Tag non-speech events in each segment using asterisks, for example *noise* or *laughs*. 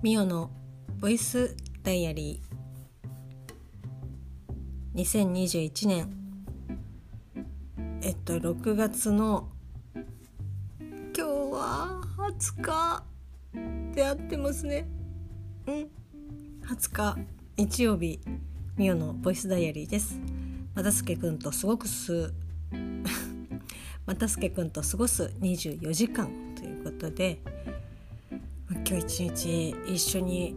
ミオのボイスダイアリー。2021年。えっと6月の今日は20日であってますね。うん。20日。日曜日。ミオのボイスダイアリーです。またすけくんとすごくすまたすけくんと過ごす *laughs* 24時間ということで。今日一日一緒に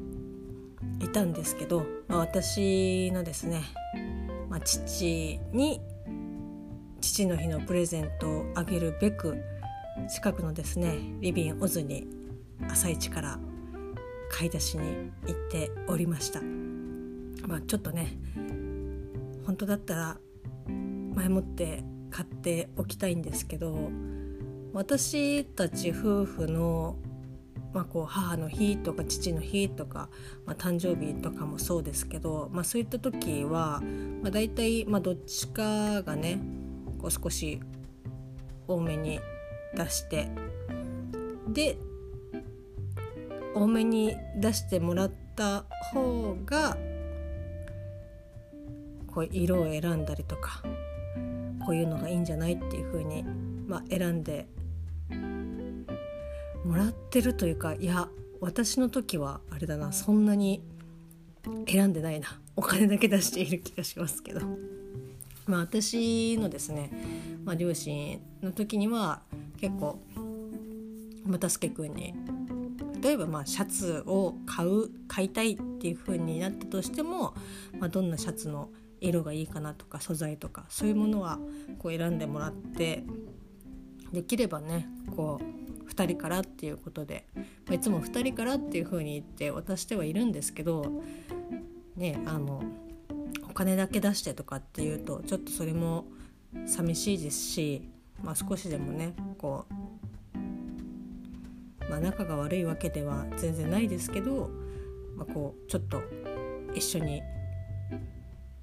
いたんですけど、まあ、私のですね、まあ、父に父の日のプレゼントをあげるべく近くのですねリビンオズに朝一から買い出しに行っておりました。まあ、ちょっとね本当だったら前もって買っておきたいんですけど私たち夫婦のまあ、こう母の日とか父の日とか、まあ、誕生日とかもそうですけど、まあ、そういった時は、まあ、大体、まあ、どっちかがねこう少し多めに出してで多めに出してもらった方がこう色を選んだりとかこういうのがいいんじゃないっていう風にまあ、選んでもらってるというかいや私の時はあれだなそんなに選んでないなお金だけ出している気がしますけど。まあ、私のですね、まあ、両親の時には結構又助君に例えばまあシャツを買う買いたいっていう風になったとしても、まあ、どんなシャツの色がいいかなとか素材とかそういうものはこう選んでもらってできればねこう2人からっていうことで、まあ、いつも2人からっていう風に言って渡してはいるんですけどねあのお金だけ出してとかっていうとちょっとそれも寂しいですし、まあ、少しでもねこう、まあ、仲が悪いわけでは全然ないですけど、まあ、こうちょっと一緒に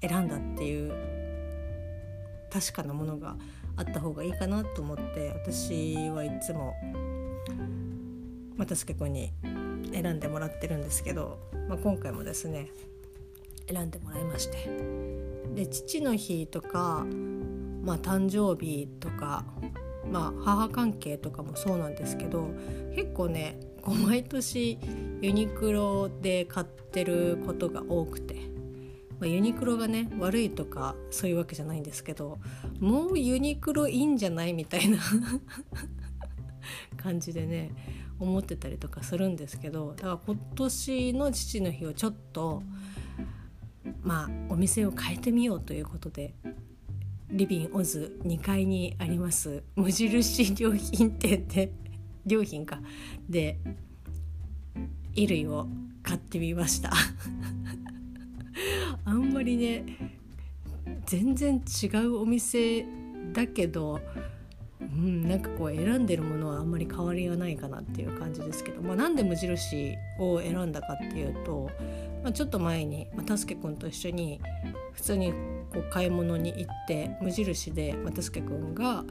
選んだっていう確かなものがあった方がいいかなと思って私はいつも又助君に選んでもらってるんですけど、まあ、今回もですね選んでもらいまして。で父の日とか、まあ、誕生日とか、まあ、母関係とかもそうなんですけど結構ねこう毎年ユニクロで買ってることが多くて、まあ、ユニクロがね悪いとかそういうわけじゃないんですけどもうユニクロいいんじゃない？みたいな *laughs* 感じでね思ってたりとかするんですけどだから今年の父の日をちょっとまあお店を変えてみようということでリビンオズ2階にあります無印良品店で良品か。で衣類を買ってみました。*laughs* あんまりね全然違うお店だけどうん、なんかこう選んでるものはあんまり変わりがないかなっていう感じですけど、まあ、なんで無印を選んだかっていうと、まあ、ちょっと前に、まあ、たすけくんと一緒に普通にこう買い物に行って無印で、まあ、たすけくんが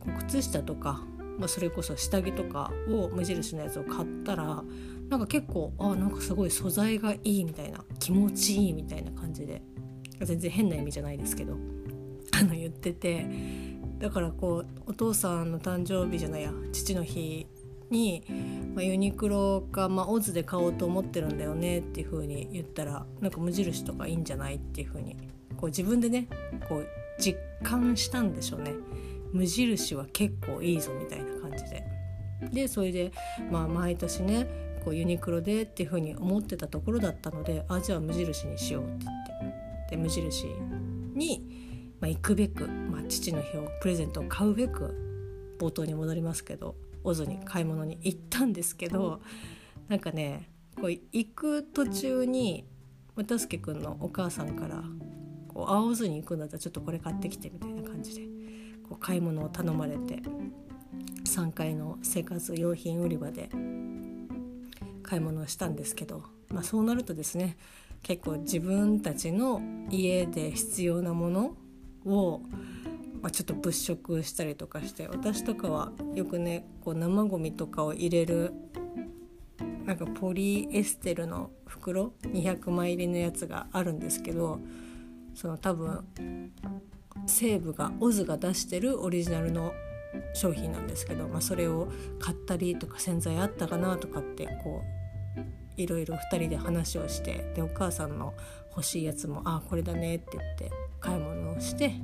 こう靴下とか、まあ、それこそ下着とかを無印のやつを買ったらなんか結構あなんかすごい素材がいいみたいな気持ちいいみたいな感じで全然変な意味じゃないですけどあの言っててだからこうお父さんの誕生日じゃないや父の日に、まあ、ユニクロか、まあ、オズで買おうと思ってるんだよねっていう風に言ったらなんか無印とかいいんじゃないっていう風にこう自分でねこう実感したんでしょうね無印は結構いいぞみたいな感じで。でそれで、まあ、毎年ねこうユニクロでっていう風に思ってたところだったのであじゃあ無印にしようって言ってで無印にまあ、行くべく、まあ、父の日をプレゼントを買うべく冒頭に戻りますけどオズに買い物に行ったんですけどなんかねこう行く途中に又助君のお母さんからこう青ズに行くんだったらちょっとこれ買ってきてみたいな感じでこう買い物を頼まれて3階の生活用品売り場で買い物をしたんですけど、まあ、そうなるとですね結構自分たちの家で必要なものを、ま、ちょっと物色したりとかして私とかはよくねこう生ゴミとかを入れるなんかポリエステルの袋200枚入りのやつがあるんですけどその多分西武がオズが出してるオリジナルの商品なんですけど、まあ、それを買ったりとか洗剤あったかなとかってこういろいろ2人で話をしてでお母さんの欲しいやつも「ああこれだね」って言って買い物をして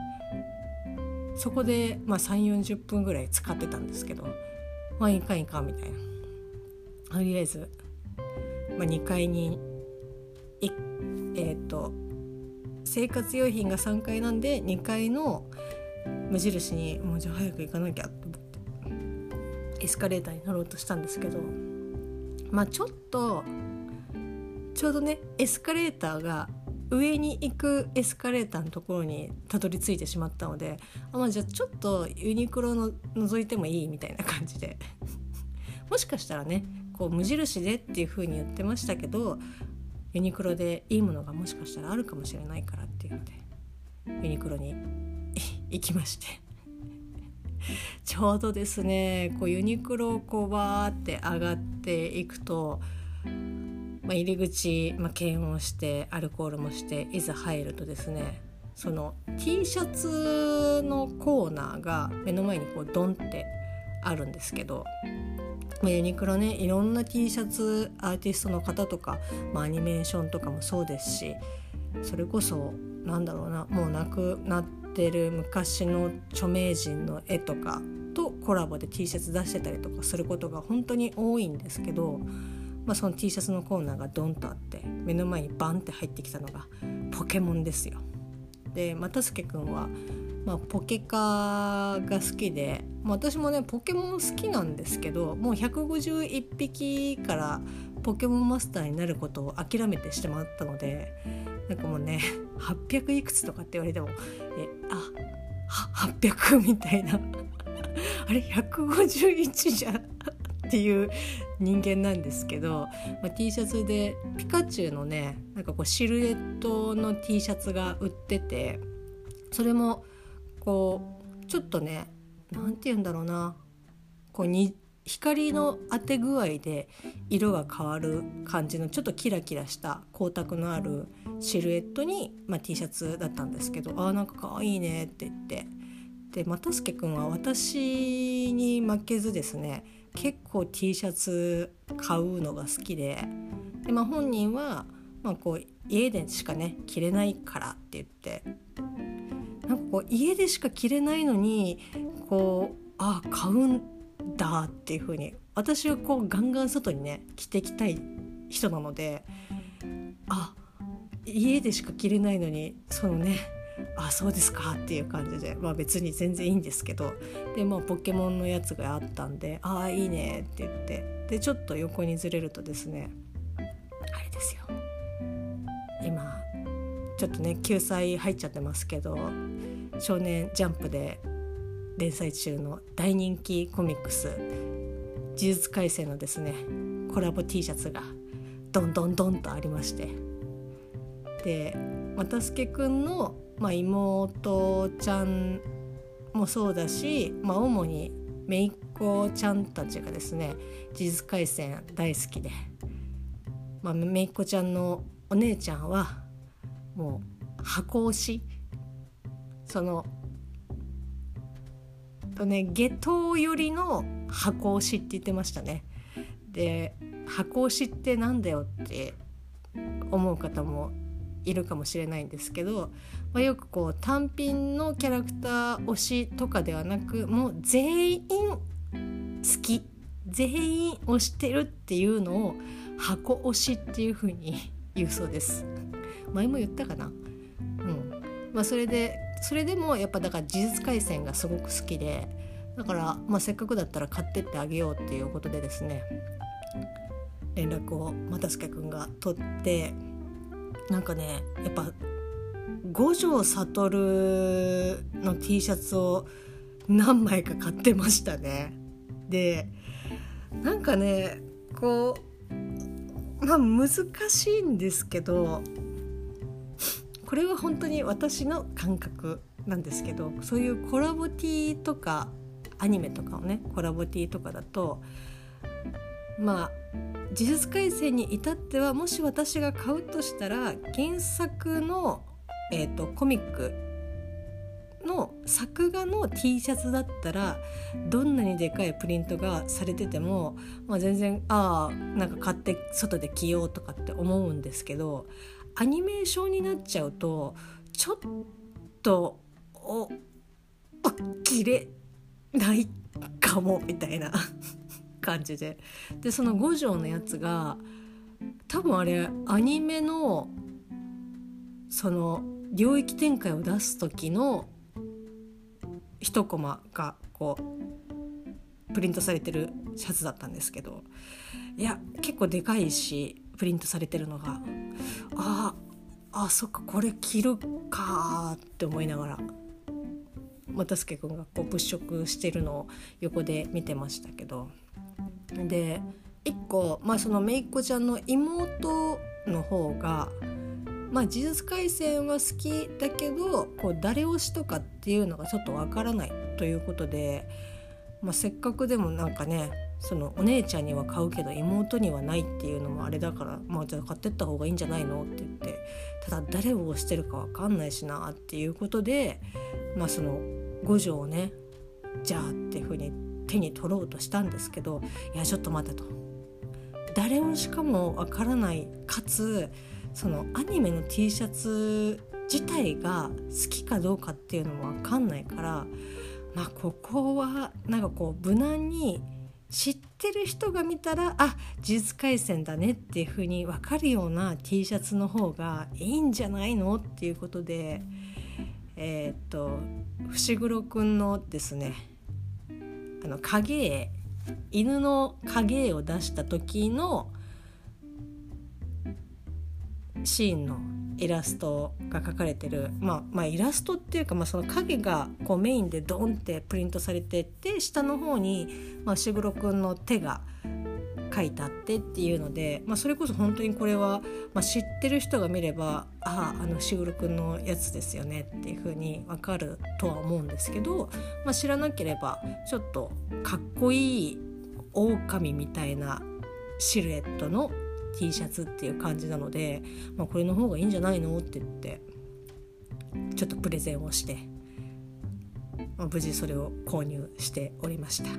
そこで、まあ、3 4 0分ぐらい使ってたんですけど「まあいいかいいか」みたいな。とりあえず、まあ、2階にえっ、ー、と生活用品が3階なんで2階の無印にもうじゃあ早く行かなきゃと思ってエスカレーターに乗ろうとしたんですけどまあちょっとちょうどねエスカレーターが上に行くエスカレーターのところにたどり着いてしまったのであ、まあ、じゃあちょっとユニクロの覗いてもいいみたいな感じで。*laughs* もしかしたらねこう無印でっていう風に言ってましたけどユニクロでいいものがもしかしたらあるかもしれないからっていうのでユニクロに行きまして。*laughs* ちょうどですねこうユニクロをこうバーって上がっていくとまあ、入り口、まあ、検温してアルコールもしていざ入るとですねその T シャツのコーナーが目の前にこうドンってあるんですけど、まあ、ユニクロねいろんな T シャツアーティストの方とか、まあ、アニメーションとかもそうですしそれこそなんだろうなもうなくなってる昔の著名人の絵とかとコラボで T シャツ出してたりとかすることが本当に多いんですけどまあ、その T シャツのコーナーがドンとあって目の前にバンって入ってきたのがポケモンですよ。で又助君は、まあ、ポケカが好きで、まあ、私もねポケモン好きなんですけどもう151匹からポケモンマスターになることを諦めてしまったのでなんかもうね800いくつとかって言われてもえあ800みたいな。あれ？151じゃん。っていう人間なんですけど、まあ、T シャツでピカチュウのねなんかこうシルエットの T シャツが売っててそれもこうちょっとね何て言うんだろうなこうに光の当て具合で色が変わる感じのちょっとキラキラした光沢のあるシルエットに、まあ、T シャツだったんですけどあーなんかかわいいねって言って。で又助君は私に負けずですね結構 T シャツ買うのが好きでで、まあ、本人は、まあ、こう家でしかね着れないからって言ってなんかこう家でしか着れないのにこうああ買うんだっていう風に私はこうガンガン外にね着てきたい人なのであ家でしか着れないのにそのねあそうですかっていう感じで、まあ、別に全然いいんですけどでまあポケモンのやつがあったんで「ああいいね」って言ってでちょっと横にずれるとですねあれですよ。今ちょっとね救済入っちゃってますけど「少年ジャンプ」で連載中の大人気コミックス「呪術廻戦」のですねコラボ T シャツがどんどんどんとありまして。で又助くんのまあ、妹ちゃんもそうだし、まあ、主に姪っ子ちゃんたちがですね「呪術廻戦」大好きで、まあ、姪っ子ちゃんのお姉ちゃんはもう箱推しそのとね下等寄りの箱推しって言ってましたね。で箱推しってなんだよって思う方もいるかもしれないんですけど、まあ、よくこう単品のキャラクター推しとかではなくもう全員好き全員推してるっていうのを箱推しっていう風に言うそうです。前も言ったかな、うんまあ、それでそれでもやっぱだから呪術廻戦がすごく好きでだから、まあ、せっかくだったら買ってってあげようっていうことでですね連絡を又助君が取ってなんかねやっぱ五条悟の T シャツを何枚か買ってましたね。でなんかねこうまあ難しいんですけどこれは本当に私の感覚なんですけどそういうコラボ T とかアニメとかをねコラボ T とかだとまあ呪術廻戦に至ってはもし私が買うとしたら原作の、えーと、コミックの作画の T シャツだったらどんなにでかいプリントがされてても、まあ、全然ああなんか買って外で着ようとかって思うんですけどアニメーションになっちゃうとちょっとおっ着れないかもみたいな。感じで。でその五条のやつが多分あれアニメのその領域展開を出す時の一コマがこうプリントされてるシャツだったんですけど。いや結構でかいしプリントされてるのが。ああそっかこれ着るかって思いながら又助君がこう物色してるのを横で見てましたけど。で1個、まあ、その姪っ子ちゃんの妹の方がまあ、呪術廻戦は好きだけどこう誰推しとかっていうのがちょっとわからないということで、まあ、せっかくでもなんかねそのお姉ちゃんには買うけど妹にはないっていうのもあれだから、まあ、じゃあ買ってった方がいいんじゃないのって言ってただ誰を推してるかわかんないしなっていうことで、まあ、その五条をねじゃあっていうふうに手に取ろうとしたんですけどいやちょっと待てと。誰をしかもわからないかつそのアニメの T シャツ自体が好きかどうかっていうのも分かんないからまあここはなんかこう無難に知ってる人が見たらあ呪術廻戦だねっていう風に分かるような T シャツの方がいいんじゃないのっていうことでえー、っと伏黒くんのですねあの影絵犬の影絵を出した時のシーンのイラストが描かれてる、まあ、まあイラストっていうか、まあ、その影がこうメインでドンってプリントされてって下の方に、まあ、伏黒くんの手が書いてあってっていうので、まあ、それこそ本当にこれは、まあ、知ってる人が見ればあああのしぐるくんのやつですよねっていう風に分かるとは思うんですけど、まあ、知らなければちょっとかっこいい狼みたいなシルエットの T シャツっていう感じなので、まあ、これの方がいいんじゃないのって言ってちょっとプレゼンをして、まあ、無事それを購入しておりました。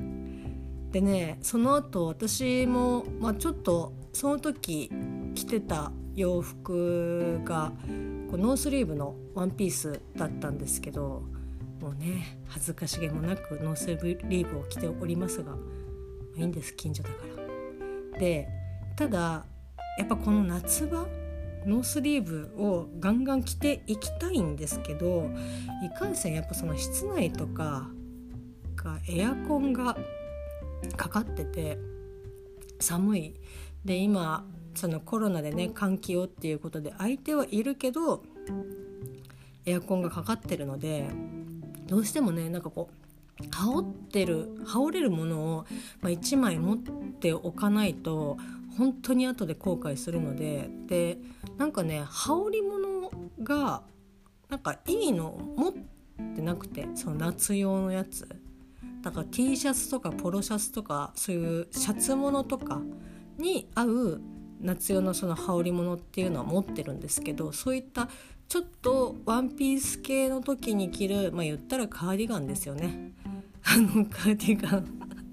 でねその後私も、まあ、ちょっとその時着てた洋服がこうノースリーブのワンピースだったんですけどもうね恥ずかしげもなくノースリーブを着ておりますがいいんです近所だから。でただやっぱこの夏場ノースリーブをガンガン着ていきたいんですけどいかんせんやっぱその室内とかがエアコンがかかってて寒い。で今そのコロナでね換気をっていうことで相手はいるけどエアコンがかかってるのでどうしてもねなんかこう羽織ってる羽織れるものを、まあ、1枚持っておかないと本当に後で後悔するのででなんかね羽織物がなんかいいの持ってなくてその夏用のやつ。だから T シャツとかポロシャツとかそういうシャツものとかに合う夏用のその羽織物っていうのは持ってるんですけどそういったちょっとワンピース系の時に着るまあ言ったらカーディガンですよね。*laughs* あのカーディガン。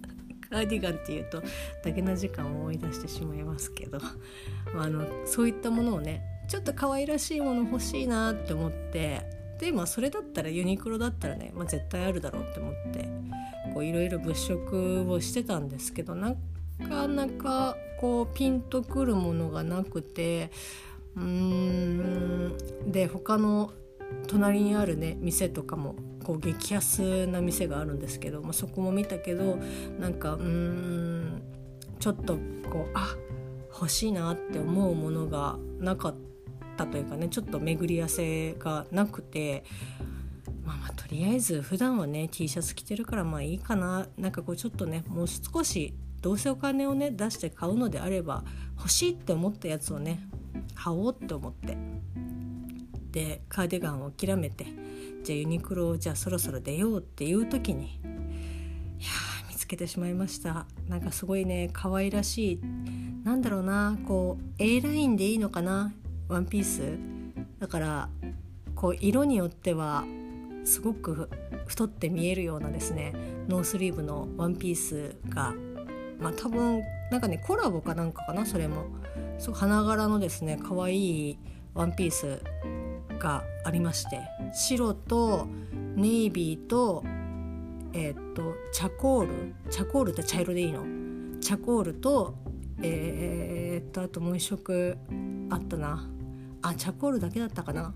*laughs* カーディガンっていうとだけな時間を思い出してしまいますけど。*laughs* あのそういったものをねちょっと可愛らしいもの欲しいなって思ってでまあそれだったらユニクロだったらね、まあ、絶対あるだろうって思って。いろいろ物色をしてたんですけどなかなかこうピンとくるものがなくてうーんで他の隣にあるね店とかもこう激安な店があるんですけど、まあ、そこも見たけどなんかうーんちょっとこうあ欲しいなって思うものがなかったというかねちょっと巡り合わせがなくてまあまあとりあえず普段はね T シャツ着てるからまあいいかな。なんかこうちょっとねもう少しどうせお金をね出して買うのであれば欲しいって思ったやつをね買おうって思って。でカーディガンを諦めてじゃあユニクロをじゃあそろそろ出ようっていう時にいや見つけてしまいました。なんかすごいね可愛らしいなんだろうなこう A ラインでいいのかなワンピース。だからこう色によってはすごく太って見えるようなですねノースリーブのワンピースがまあ多分なんかねコラボかなんかかなそれも。そう花柄のですね可愛いワンピースがありまして白とネイビーとえー、っとチャコール？チャコールって茶色でいいの？チャコールとえー、っとあともう一色あったな。あチャコールだけだったかな。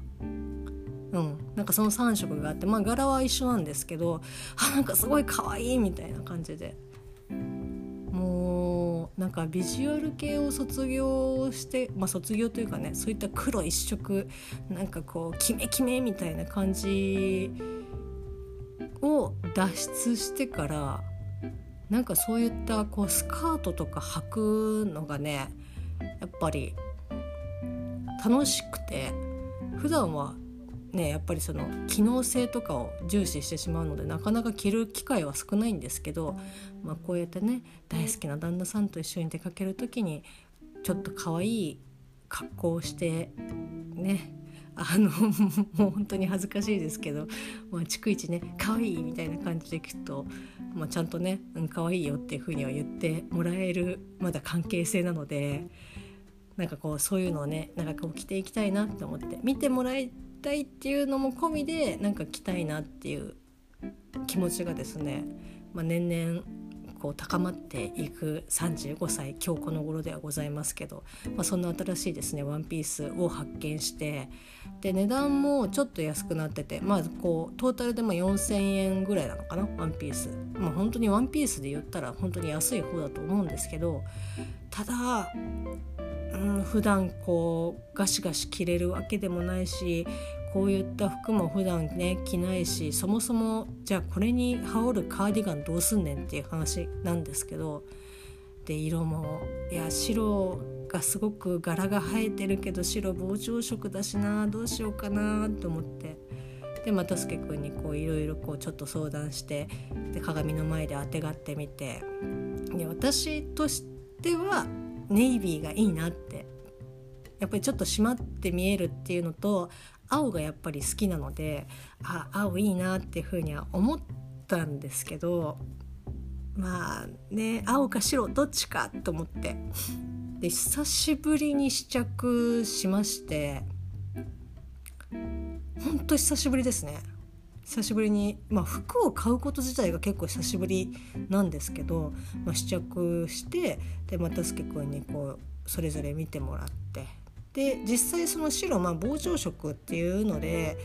うん。なんかその3色があってまあ柄は一緒なんですけどあなんかすごい可愛いみたいな感じで。もうなんかビジュアル系を卒業してまあ卒業というかねそういった黒一色なんかこうキメキメみたいな感じを脱出してからなんかそういったこうスカートとか履くのがねやっぱり楽しくて普段はねやっぱりその機能性とかを重視してしまうのでなかなか着る機会は少ないんですけど、まあ、こうやってね大好きな旦那さんと一緒に出かける時にちょっと可愛い格好をしてねあの *laughs* もう本当に恥ずかしいですけど、まあ、逐一ね「可愛いみたいな感じで聞くと、まあ、ちゃんとね「うん、可愛いよっていうふうには言ってもらえるまだ関係性なのでなんかこうそういうのをねなんかこう着ていきたいなって思って見てもらいたいっていうのも込みでなんか着たいなっていう気持ちがですね、まあ、年々こう高まっていく35歳今日この頃ではございますけど、まあ、そんな新しいですねワンピースを発見してで値段もちょっと安くなっててまあこうトータルでま4,000円ぐらいなのかなワンピース。まあ、本当にワンピースで言ったら本当に安い方だと思うんですけどただうん、普段こうガシガシ着れるわけでもないしこういった服も普段ね着ないしそもそもじゃあこれに羽織るカーディガンどうすんねんっていう話なんですけどで色もいや白がすごく柄が生えてるけど白膨張色だしなどうしようかなと思って。でまたすけくんにこういろいろこうちょっと相談してで鏡の前であてがってみて。で私としてはネイビーがいいなって。やっぱりちょっと締まって見えるっていうのと青がやっぱり好きなのであ青いいなっていうふうには思ったんですけどまあね青か白どっちかと思ってで久しぶりに試着しましてほんと久しぶりですね。久しぶりに、まあ、服を買うこと自体が結構久しぶりなんですけど、まあ、試着してでまたすけくんにこうそれぞれ見てもらってで実際その白、まあ、膨張色っていうので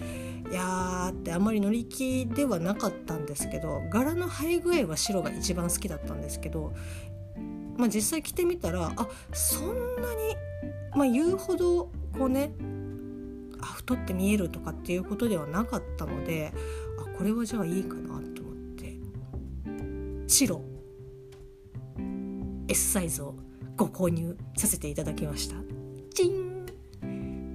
いやーってあんまり乗り気ではなかったんですけど柄の生え具合は白が一番好きだったんですけど、まあ、実際着てみたらあそんなに、まあ、言うほどこうねあ太って見えるとかっていうことではなかったのであこれはじゃあいいかなと思って白 S サイズをご購入させていただきました。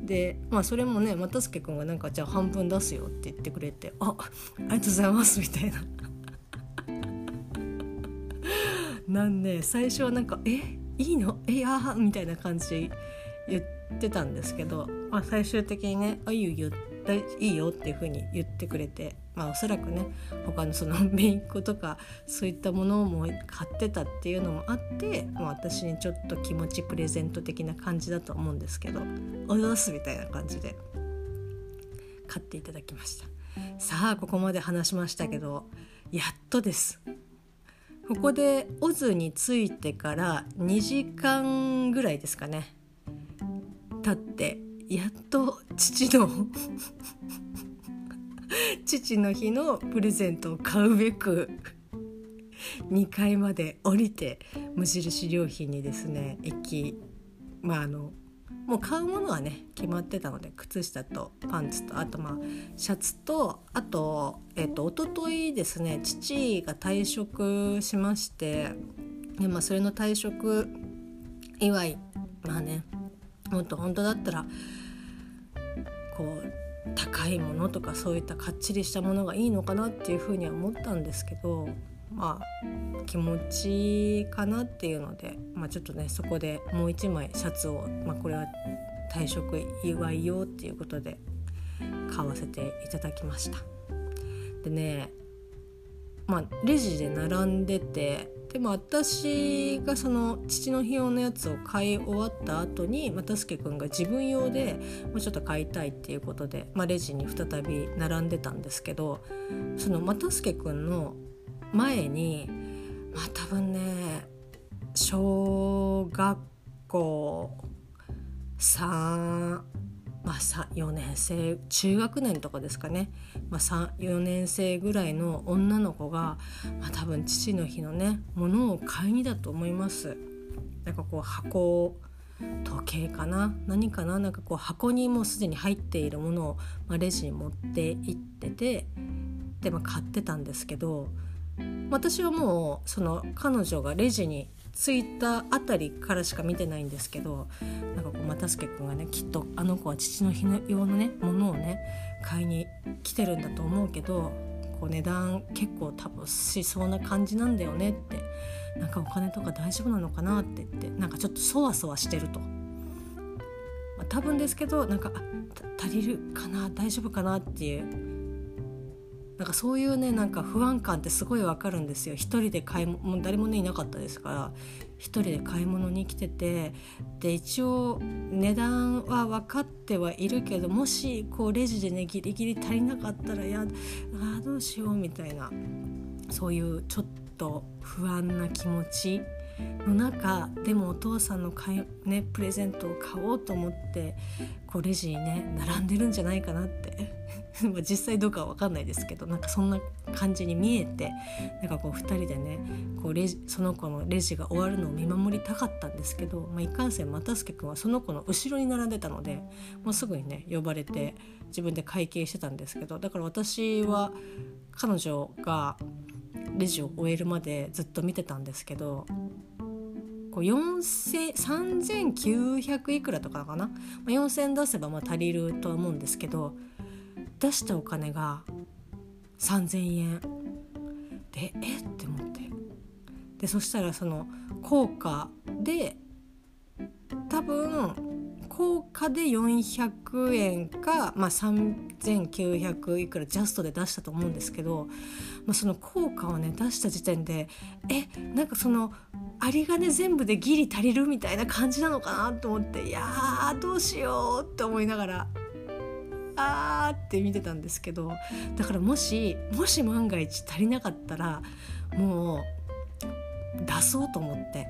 でまあそれもね又助君がなんかじゃあ半分出すよって言ってくれて「あありがとうございます」みたいな。*laughs* なんで最初はなんか「えいいの？えあみたいな感じで言ってたんですけど、まあ、最終的にね「あいいよいいよ」っていうふうに言ってくれてまあおそらくね他のその *laughs* メイクとかそういったものも買ってたっていうのもあって、まあ、私にちょっと気持ちプレゼント的な感じだと思うんですけど「おどす」みたいな感じで買っていただきました。さあここまで話しましたけどやっとです。ここでオズに着いてから2時間ぐらいですかね経ってやっと父の *laughs* 父の日のプレゼントを買うべく2階まで降りて無印良品にですね行きまああのもう買うものはね決まってたので靴下とパンツとあとまあシャツとあとえっ、ー、と一昨日ですね父が退職しましてで、まあ、それの退職祝いまあねもっと本当だったらこう高いものとかそういったかっちりしたものがいいのかなっていうふうには思ったんですけどまあ気持ちかなっていうので、まあ、ちょっとねそこでもう一枚シャツを、まあ、これは退職祝いよっていうことで買わせていただきました。でねまあレジで並んでてでも私がその父の日用のやつを買い終わった後に又助君が自分用でもうちょっと買いたいっていうことで、まあ、レジに再び並んでたんですけどその又助君の前にまあ多分ね小学校3まあ、4年生中学年とかですかね、まあ、4年生ぐらいの女の子が、まあ、多分父の日のねものを買いにだと思います。なんかこう箱時計かな？何かな？なんかこう箱にもうすでに入っているものを、まあ、レジに持って行っててで、まあ、買ってたんですけど私はもうその彼女がレジに着いたあたりからしか見てないんですけどなんかこう又助君がねきっとあの子は父の日の用のねものをね買いに来てるんだと思うけどこう値段結構多分しそうな感じなんだよねってなんかお金とか大丈夫なのかなって言ってなんかちょっとそわそわしてると。まあ、多分ですけどなんか足りるかな大丈夫かなっていうなんかそういうねなんか不安感ってすごいわかるんですよ。一人で買い物誰もねいなかったですから。一人で買い物に来てて。で一応値段は分かってはいるけどもしこうレジでねギリギリ足りなかったらやあどうしようみたいな。そういうちょっと不安な気持ちの中でもお父さんの買い、ね、プレゼントを買おうと思ってこうレジにね並んでるんじゃないかなって。*laughs* 実際どうかは分かんないですけどなんかそんな感じに見えてなんかこう2人でねこうレジその子のレジが終わるのを見守りたかったんですけど、まあ、いかんせん又助君はその子の後ろに並んでたのでもうすぐにね呼ばれて自分で会計してたんですけどだから私は彼女がレジを終えるまでずっと見てたんですけどこう3900いくらとかかな、まあ、4000出せばまあ足りるとは思うんですけど出したお金が3,000円。でえ？って思って。でそしたらその効果で多分効果で400円か、まあ、3900いくらジャストで出したと思うんですけど、まあ、その効果をね出した時点でえ？なんかその有り金全部でギリ足りるみたいな感じなのかなと思っていやどうしようって思いながら。あーって見てたんですけどだからもしもし万が一足りなかったらもう出そうと思って。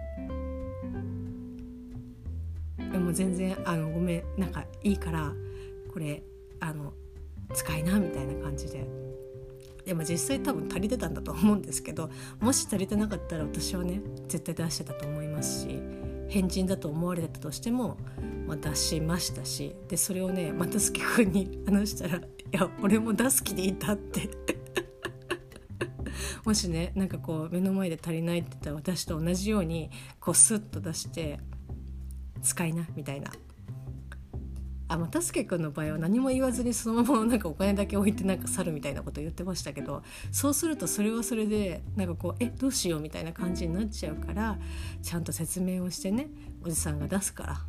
でも全然あのごめんなんかいいからこれあの使いなみたいな感じで。でも実際多分足りてたんだと思うんですけどもし足りてなかったら私はね絶対出してたと思いますし。変人だと思われたとしても、まあ、出しましたしでそれをね又助君に *laughs* 話したら「いや俺も出す気でいた」って *laughs* もしねなんかこう目の前で足りないって言ったら私と同じようにこうスッと出して「使いな」みたいな。あまあ、助君の場合は何も言わずにそのままなんかお金だけ置いてなんか去るみたいなこと言ってましたけどそうするとそれはそれでなんかこうえどうしようみたいな感じになっちゃうからちゃんと説明をしてねおじさんが出すから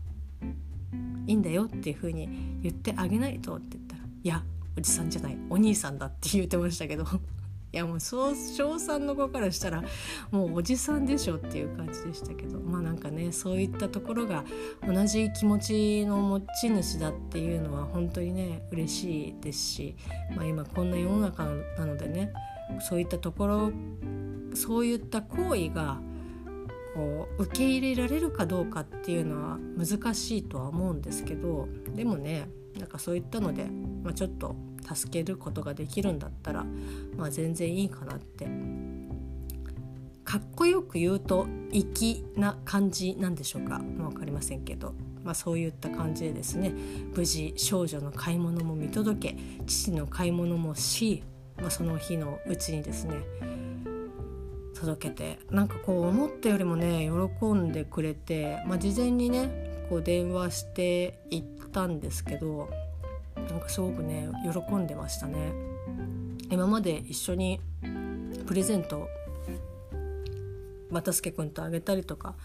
いいんだよっていうふうに言ってあげないとって言ったら「いやおじさんじゃないお兄さんだ」って言ってましたけどいやもう小3の子からしたらもうおじさんでしょっていう感じでしたけどまあなんかねそういったところが同じ気持ちの持ち主だっていうのは本当にね嬉しいですし、まあ、今こんな世の中なのでねそういったところそういった行為がこう受け入れられるかどうかっていうのは難しいとは思うんですけどでもねなんかそういったので、まあ、ちょっと助けることができるんだったら、まあ、全然いいかなって。かっこよく言うと粋な感じなんでしょうか、まあ、分かりませんけど、まあ、そういった感じでですね無事少女の買い物も見届け父の買い物もし、まあ、その日のうちにですね届けてなんかこう思ったよりもね喜んでくれて、まあ、事前にねこう電話して行ったんですけどなんかすごくね喜んでましたね今まで一緒にプレゼント又助君とあげたりとか、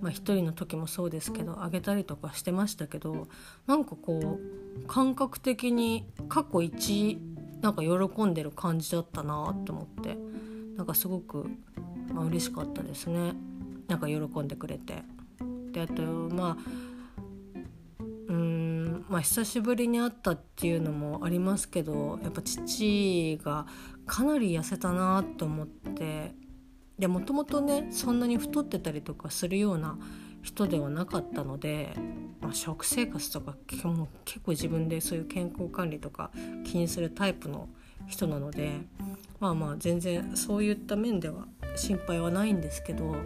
まあ、一人の時もそうですけどあげたりとかしてましたけどなんかこう感覚的に過去一なんか喜んでる感じだったなと思ってなんかすごく、まあ嬉しかったですねなんか喜んでくれて。であとまあうんまあ久しぶりに会ったっていうのもありますけどやっぱ父がかなり痩せたなと思ってでもともとねそんなに太ってたりとかするような人ではなかったので、まあ、食生活とかも結構自分でそういう健康管理とか気にするタイプの人なのでまあまあ全然そういった面では心配はないんですけど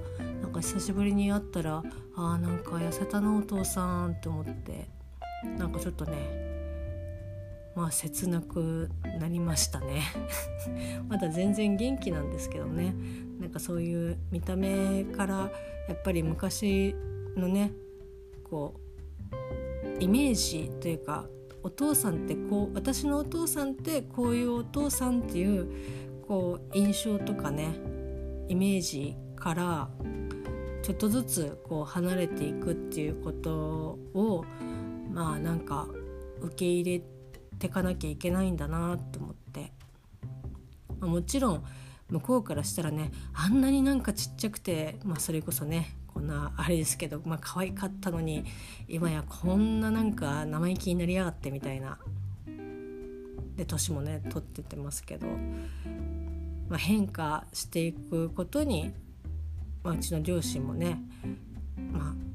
なんか久しぶりに会ったらあーなんか痩せたなお父さんって思ってなんかちょっとねまあ切なくなりましたね。*laughs* まだ全然元気なんですけどね。なんかそういう見た目からやっぱり昔のねこうイメージというかお父さんってこう私のお父さんってこういうお父さんっていうこう印象とかねイメージからちょっとずつこう離れていくっていうことをまあなんか受け入れてかなきゃいけないんだなと思って。まもちろん向こうからしたらねあんなになんかちっちゃくて、まあ、それこそねこんなあれですけど、まあ可愛かったのに今やこんななんか生意気になりやがってみたいな。で年もね取っててますけど、まあ、変化していくことに、まあ、うちの両親もねまあ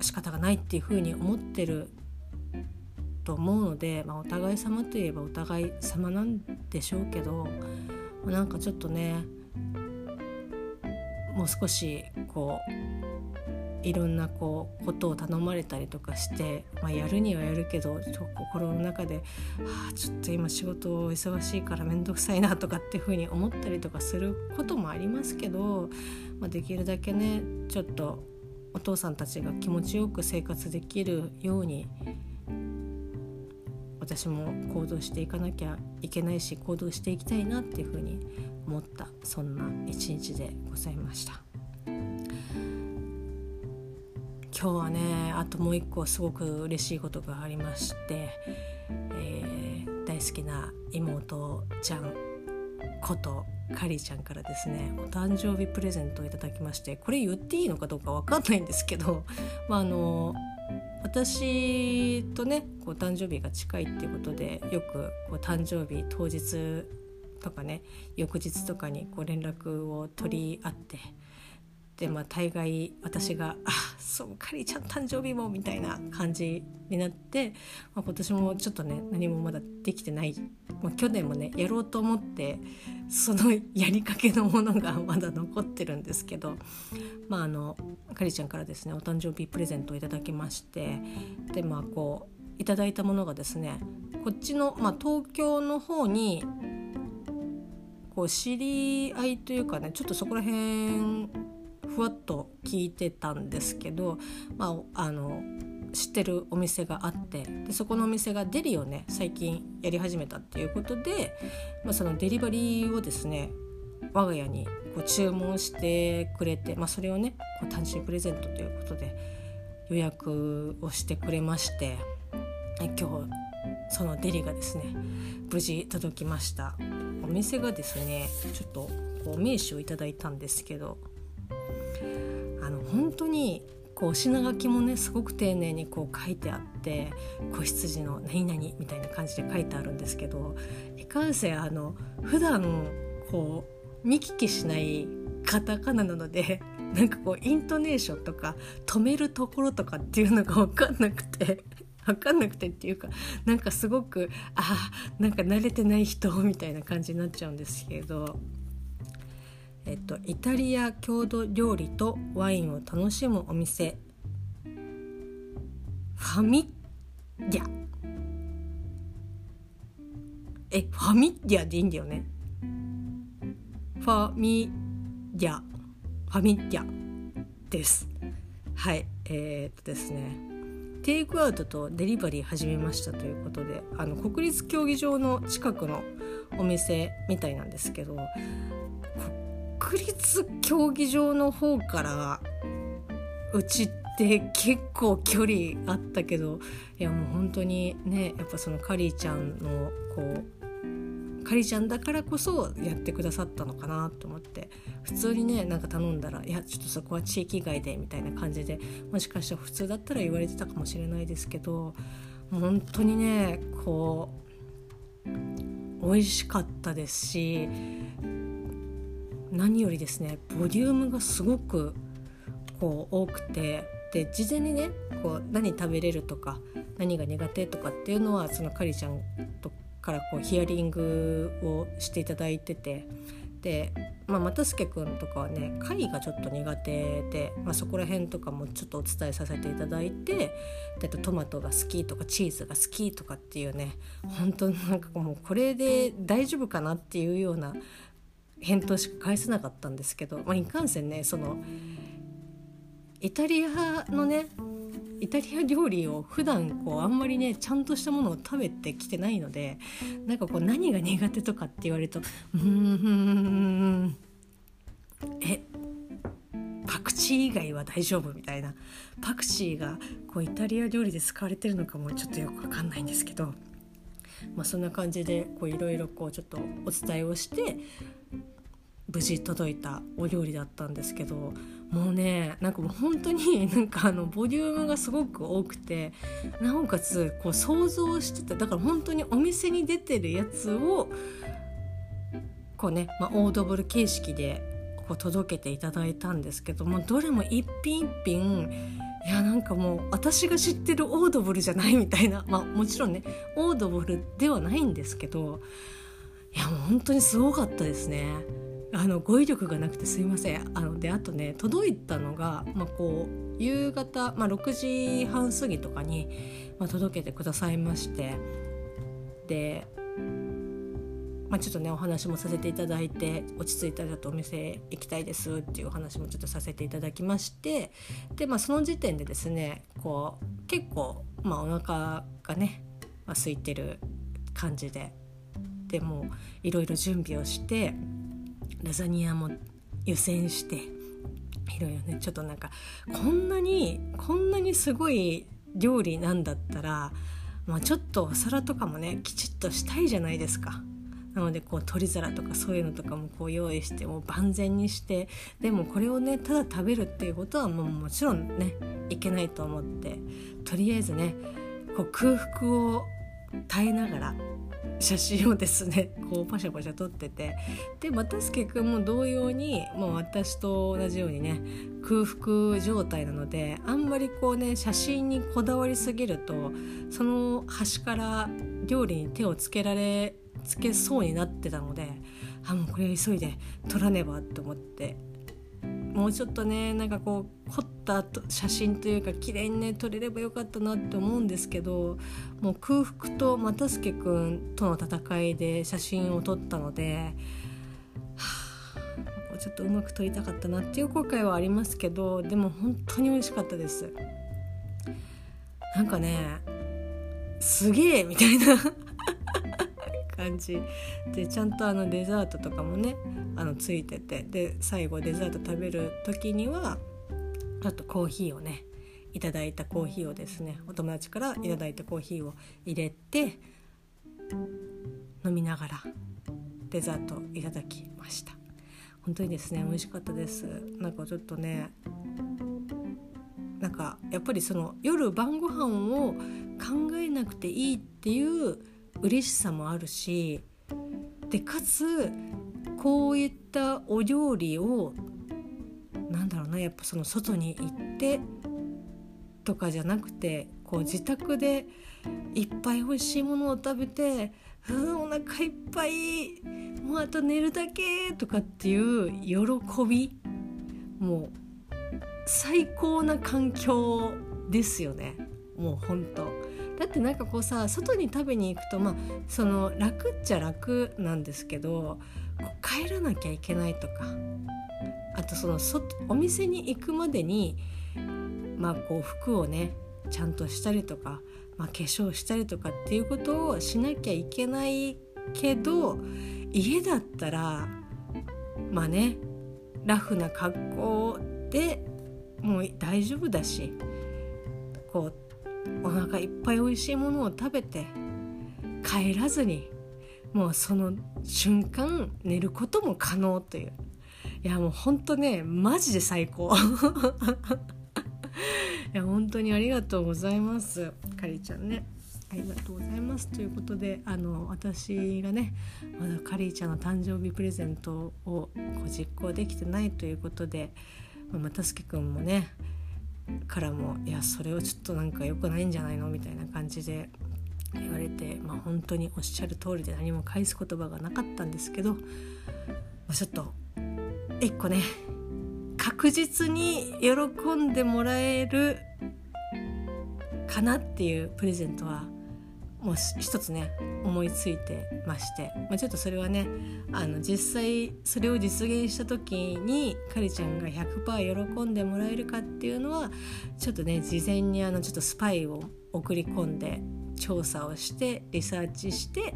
仕方がないっていうふうに思ってると思うので、まあ、お互い様といえばお互い様なんでしょうけどなんかちょっとねもう少しこういろんなこうことを頼まれたりとかして、まあ、やるにはやるけどちょ心の中で「はあちょっと今仕事忙しいから面倒くさいな」とかっていうふうに思ったりとかすることもありますけど、まあ、できるだけねちょっとお父さんたちが気持ちよく生活できるように私も行動していかなきゃいけないし行動していきたいなっていうふうに思ったそんな一日でございました。今日はねあともう一個すごく嬉しいことがありまして、えー、大好きな妹ちゃんことかりちゃんからですねお誕生日プレゼントをいただきましてこれ言っていいのかどうか分かんないんですけど *laughs* まああの私とねこう誕生日が近いっていうことでよくこう誕生日当日とかね翌日とかにこう連絡を取り合ってでまあ大概私が「あそうかりちゃん誕生日も」みたいな感じになって、まあ、今年もちょっとね何もまだできてない、まあ、去年もねやろうと思ってそのやりかけのものが *laughs* まだ残ってるんですけどまああのかりちゃんからですねお誕生日プレゼントをいただきましてでまあこういただいたものがですねこっちの、まあ、東京の方にこう知り合いというかねちょっとそこら辺ふわっと聞いてたんですけど、まあ、あの知ってるお店があってでそこのお店がデリをね最近やり始めたっていうことで、まあ、そのデリバリーをですね我が家にこう注文してくれて、まあ、それをねこう誕生日プレゼントということで予約をしてくれまして今日そのデリがですね無事届きました。お店がですねちょっとこう名刺をいただいたんですけどあの本当にこう品書きもねすごく丁寧にこう書いてあって子羊の何々みたいな感じで書いてあるんですけどいかんせんあの普段こう見聞きしないカタカナなので *laughs* なんかこうイントネーションとか止めるところとかっていうのが分かんなくて分かんなくてっていうかなんかすごくあなんか慣れてない人みたいな感じになっちゃうんですけどえっと、イタリア郷土料理とワインを楽しむお店。ファミリアえファミリアでいいんだよね。ファミリアファミリアです。はいえー、っとですね。テイクアウトとデリバリー始めましたということであの国立競技場の近くのお店みたいなんですけど国立競技場の方からうちって結構距離あったけどいやもう本当にねやっぱそのカリーちゃんのこうカリーちゃんだからこそやってくださったのかなと思って普通にねなんか頼んだら「いやちょっとそこは地域外で」みたいな感じでもしかしたら普通だったら言われてたかもしれないですけど本当にねこう美味しかったですし何よりですねボリュームがすごくこう多くてで事前にねこう何食べれるとか何が苦手とかっていうのはそのかりちゃんとからこうヒアリングをしていただいててで、まあ、又助君とかはね貝がちょっと苦手で、まあ、そこら辺とかもちょっとお伝えさせていただいてでトマトが好きとかチーズが好きとかっていうね本当なんかもうこれで大丈夫かなっていうような返答しか返せなかったんですけど、まあ、いかんせんねそのイタリアのねイタリア料理を普段こうあんまりねちゃんとしたものを食べてきてないのでなんかこう何が苦手とかって言われるとうーんえパクチー以外は大丈夫みたいな。パクチーがこうイタリア料理で使われてるのかもちょっとよく分かんないんですけど、まあ、そんな感じでいろいろちょっとお伝えをして無事届いたお料理だったんですけどもうねなんかもう本当に *laughs* なんかあのボリュームがすごく多くてなおかつこう想像してただから本当にお店に出てるやつをこうね、まあ、オードブル形式でこう届けていただいたんですけどもどれも一品一品いやなんかもう私が知ってるオードブルじゃないみたいなまあもちろんねオードブルではないんですけどいやもう本当にすごかったですね。あの語彙力がなくてすいません。あのであとね届いたのが、まあ、こう夕方、まあ、6時半過ぎとかに、まあ、届けてくださいまして。で、まあ、ちょっとねお話もさせていただいて落ち着いたらちょっとお店行きたいですっていうお話もちょっとさせていただきまして。で、まあ、その時点でですねこう結構、まあ、お腹がね、まあ、空いてる感じで。でもいろいろ準備をして。ラザニアも湯煎していろいろねちょっとなんかこんなにこんなにすごい料理なんだったら、まあ、ちょっとお皿とかもねきちっとしたいじゃないですか。なのでこう取り皿とかそういうのとかもこう用意してもう万全にしてでもこれをねただ食べるっていうことはもうもちろんねいけないと思ってとりあえずねこう空腹を耐えながら写真をですね *laughs* こうパシャパシャ撮っててで又助君も同様にもう私と同じようにね空腹状態なのであんまりこうね写真にこだわりすぎるとその端から料理に手をつけられつけそうになってたのであもうこれ急いで撮らねばと思ってもうちょっとねなんかこう凝った写真というか綺麗にね撮れればよかったなって思うんですけどもう空腹と又助君との戦いで写真を撮ったので、はあ、もうちょっとうまく撮りたかったなっていう後悔はありますけどでも本当に美味しかったです。なんかねすげえみたいな感じ。でちゃんとあのデザートとかもねあのついてて。で最後デザート食べる時にはちょっとコーヒーをねいただいたコーヒーをですねお友達からいただいたコーヒーを入れて飲みながらデザートいただきました。本当にですね美味しかったです。なんかちょっとねなんかやっぱりその夜晩ご飯を考えなくていいっていう嬉しさもあるしでかつこういったお料理をなんだろうなやっぱその外に行ってとかじゃなくてこう自宅でいっぱい美味しいものを食べて「うんお腹いっぱいもうあと寝るだけ」とかっていう喜びもう最高な環境ですよねもうほんと。だってなんかこうさ外に食べに行くとまあその楽っちゃ楽なんですけど帰らなきゃいけないとかあとそのお店に行くまでにまあこう服をねちゃんとしたりとか、まあ、化粧したりとかっていうことをしなきゃいけないけど家だったらまあねラフな格好でもう大丈夫だしこうお腹いっぱい美味しいものを食べて帰らずにもうその瞬間寝ることも可能という。いやもうほんとねマジで最高。*laughs* いや本当にありがとうございます。かりちゃんね。ありがとうございます。ということであの私がねまだカリーちゃんの誕生日プレゼントをこう実行できてないということでまたすけくんもねからも「いやそれはちょっとなんか良くないんじゃないの?」みたいな感じで言われて、まあ、本当におっしゃる通りで何も返す言葉がなかったんですけど、まあ、ちょっと1個ね確実に喜んでもらえるかなっていうプレゼントはもう一つね思いついてまして、まあ、ちょっとそれはねあの実際それを実現した時にかりちゃんが100%喜んでもらえるかっていうのはちょっとね事前にあのちょっとスパイを送り込んで調査をしてリサーチして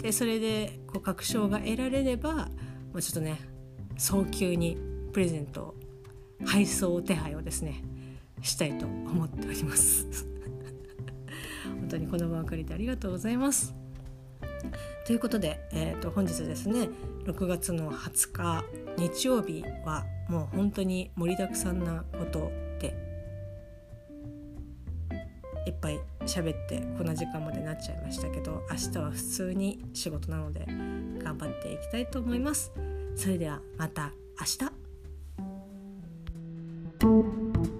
でそれでこう確証が得られればもうちょっとね早急にプレゼント配送手配をですねしたいと思っております。本当にこの場を借りてありがとうございますということで、えー、と本日ですね6月の20日日曜日はもう本当に盛りだくさんなことでいっぱい喋ってこんな時間までなっちゃいましたけど明日は普通に仕事なので頑張っていきたいと思います。それではまた明日